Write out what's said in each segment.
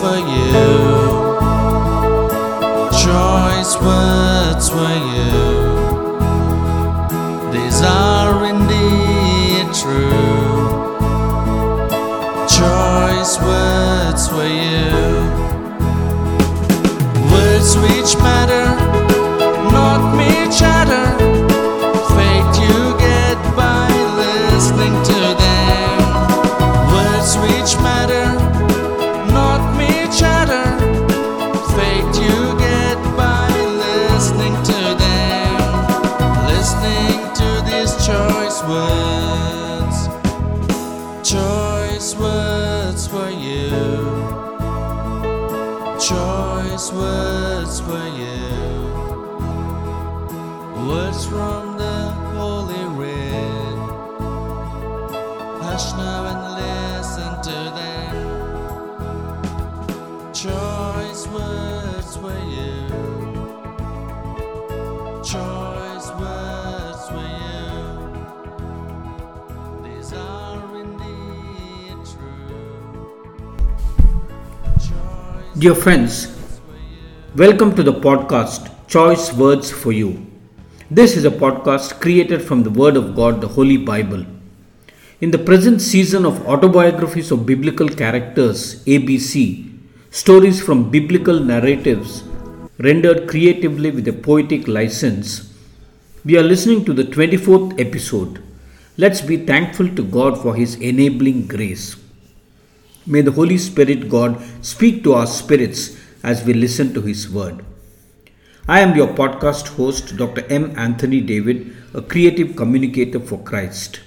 for you. Choice words for you. These are indeed true. Choice words for you. Words which matter, Words from the Holy Writ. Hush now and listen to them. Choice words for you. Choice words for you. These are indeed true. Dear friends, welcome to the podcast Choice Words for You. This is a podcast created from the Word of God, the Holy Bible. In the present season of autobiographies of biblical characters, ABC, stories from biblical narratives rendered creatively with a poetic license, we are listening to the 24th episode. Let's be thankful to God for His enabling grace. May the Holy Spirit God speak to our spirits as we listen to His word. I am your podcast host, Dr. M. Anthony David, a creative communicator for Christ.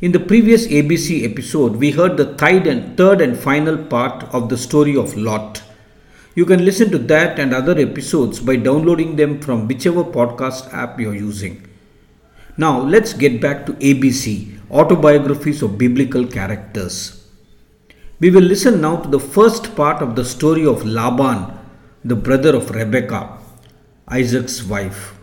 In the previous ABC episode, we heard the third and, third and final part of the story of Lot. You can listen to that and other episodes by downloading them from whichever podcast app you're using. Now, let's get back to ABC, autobiographies of biblical characters. We will listen now to the first part of the story of Laban, the brother of Rebekah, Isaac's wife.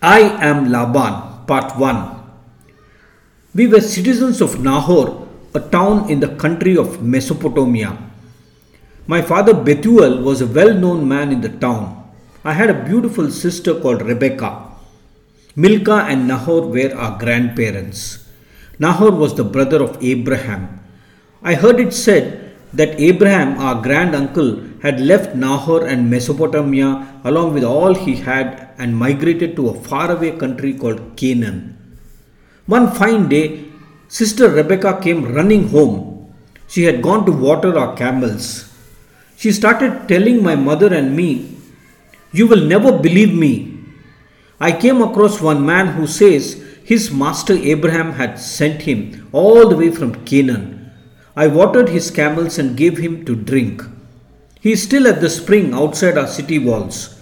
I am Laban, part 1. We were citizens of Nahor, a town in the country of Mesopotamia. My father Bethuel was a well known man in the town. I had a beautiful sister called Rebekah. Milcah and Nahor were our grandparents. Nahor was the brother of Abraham. I heard it said that Abraham, our granduncle, had left Nahor and Mesopotamia along with all he had and migrated to a faraway country called Canaan. One fine day, Sister Rebekah came running home. She had gone to water our camels. She started telling my mother and me, You will never believe me. I came across one man who says his master Abraham had sent him all the way from Canaan. I watered his camels and gave him to drink. He is still at the spring outside our city walls.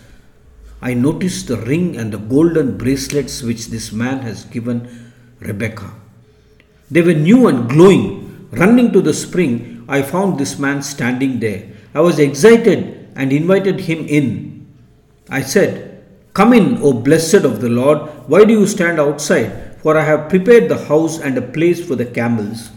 I noticed the ring and the golden bracelets which this man has given Rebekah. They were new and glowing. Running to the spring, I found this man standing there. I was excited and invited him in. I said, Come in, O blessed of the Lord. Why do you stand outside? For I have prepared the house and a place for the camels.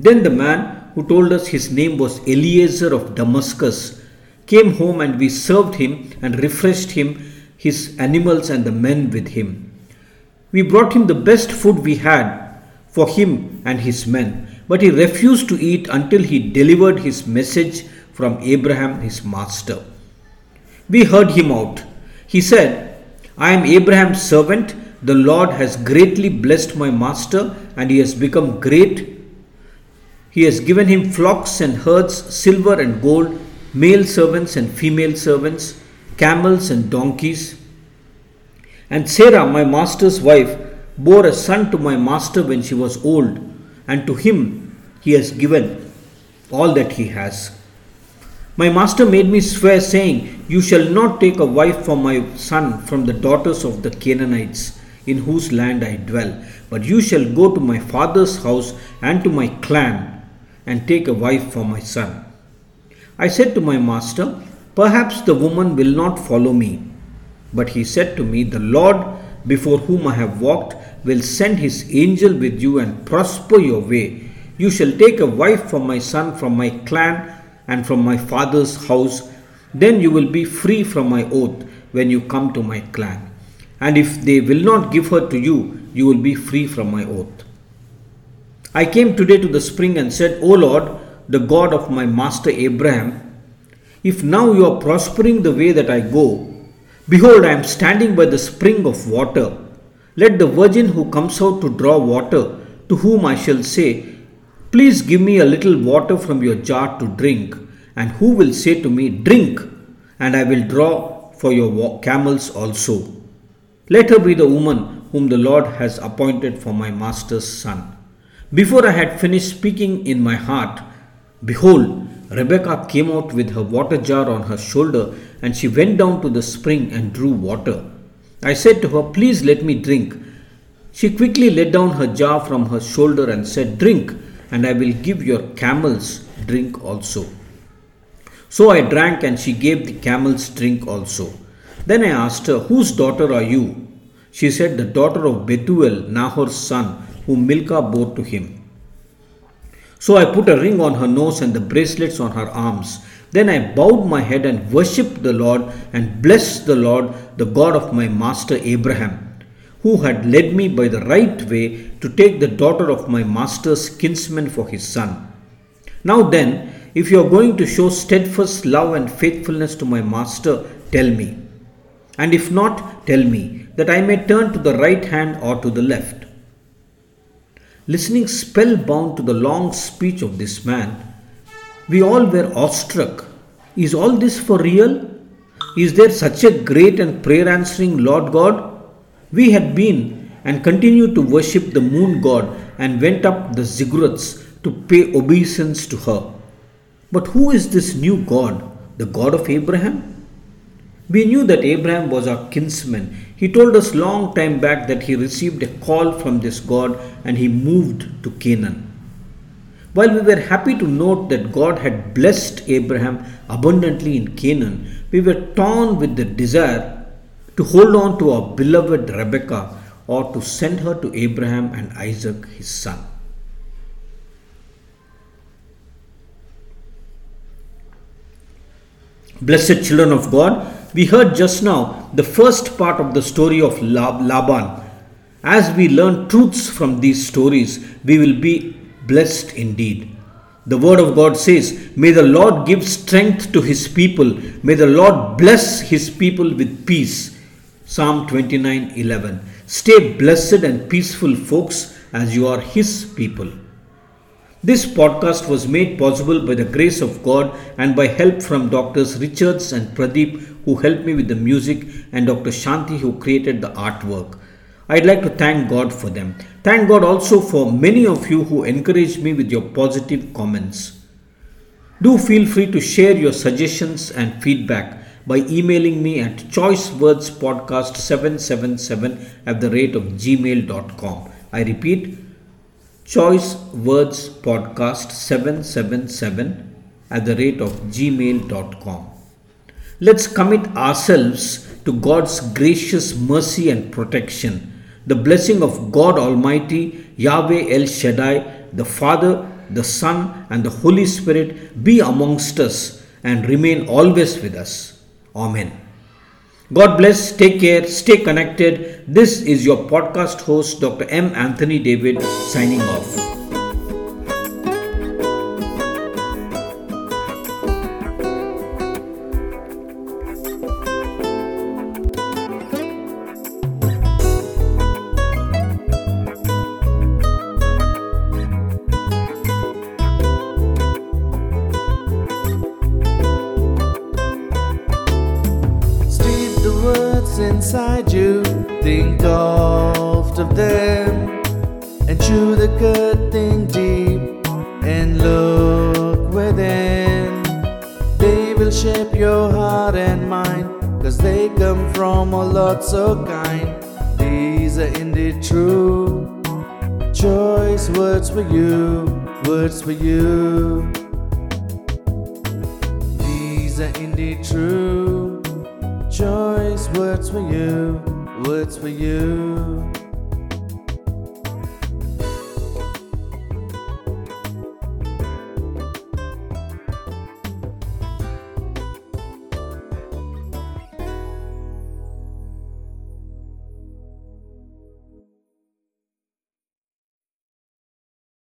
Then the man who told us his name was Eliezer of Damascus came home and we served him and refreshed him, his animals and the men with him. We brought him the best food we had for him and his men, but he refused to eat until he delivered his message from Abraham his master. We heard him out. He said, I am Abraham's servant. The Lord has greatly blessed my master, and he has become great. He has given him flocks and herds, silver and gold, male servants and female servants, camels and donkeys. And Sarah, my master's wife, bore a son to my master when she was old, and to him he has given all that he has. My master made me swear, saying, You shall not take a wife for my son from the daughters of the Canaanites, in whose land I dwell, but you shall go to my father's house and to my clan, and take a wife for my son. I said to my master, Perhaps the woman will not follow me. But he said to me, The Lord before whom I have walked will send his angel with you and prosper your way. You shall take a wife for my son from my clan and from my father's house. Then you will be free from my oath when you come to my clan. And if they will not give her to you, you will be free from my oath. I came today to the spring and said, O Lord, the God of my master Abraham, if now you are prospering the way that I go, behold, I am standing by the spring of water. Let the virgin who comes out to draw water, to whom I shall say, Please give me a little water from your jar to drink, and who will say to me, Drink, and I will draw for your camels also. Let her be the woman whom the Lord has appointed for my master's son. Before I had finished speaking in my heart, behold, Rebekah came out with her water jar on her shoulder, and she went down to the spring and drew water. I said to her, Please let me drink. She quickly let down her jar from her shoulder and said, Drink, and I will give your camels drink also. So I drank, and she gave the camels drink also. Then I asked her, Whose daughter are you? She said, The daughter of Bethuel, Nahor's son, whom Milcah bore to him. So I put a ring on her nose and the bracelets on her arms. Then I bowed my head and worshipped the Lord and blessed the Lord, the God of my master Abraham, who had led me by the right way to take the daughter of my master's kinsman for his son. Now then, if you are going to show steadfast love and faithfulness to my master, tell me. And if not, tell me, that I may turn to the right hand or to the left. Listening spellbound to the long speech of this man, we all were awestruck. Is all this for real? Is there such a great and prayer answering Lord God? We had been and continued to worship the moon god and went up the ziggurats to pay obeisance to her. But who is this new God, the God of Abraham? We knew that Abraham was our kinsman. He told us long time back that he received a call from this God and he moved to Canaan. While we were happy to note that God had blessed Abraham abundantly in Canaan, we were torn with the desire to hold on to our beloved Rebekah or to send her to Abraham and Isaac his son. Blessed children of God, we heard just now the first part of the story of Laban. As we learn truths from these stories, we will be blessed indeed. The word of God says, May the Lord give strength to his people. May the Lord bless his people with peace. Psalm 29 11. Stay blessed and peaceful, folks, as you are his people. This podcast was made possible by the grace of God and by help from Doctors Richards and Pradeep, who helped me with the music, and Dr. Shanti, who created the artwork. I'd like to thank God for them. Thank God also for many of you who encouraged me with your positive comments. Do feel free to share your suggestions and feedback by emailing me at choicewordspodcast777 at the rate of gmail.com. I repeat, choice words podcast 777 at the rate of gmail.com let's commit ourselves to god's gracious mercy and protection the blessing of god almighty yahweh el shaddai the father the son and the holy spirit be amongst us and remain always with us. Amen God bless, take care, stay connected. This is your podcast host, Dr. M. Anthony David, signing off. Inside you. Think oft of them and chew the good thing deep and look within. They will shape your heart and mind, cause they come from a lot so kind. These are indeed true. Choice words for you, words for you. These are indeed true choice, words for you, words for you.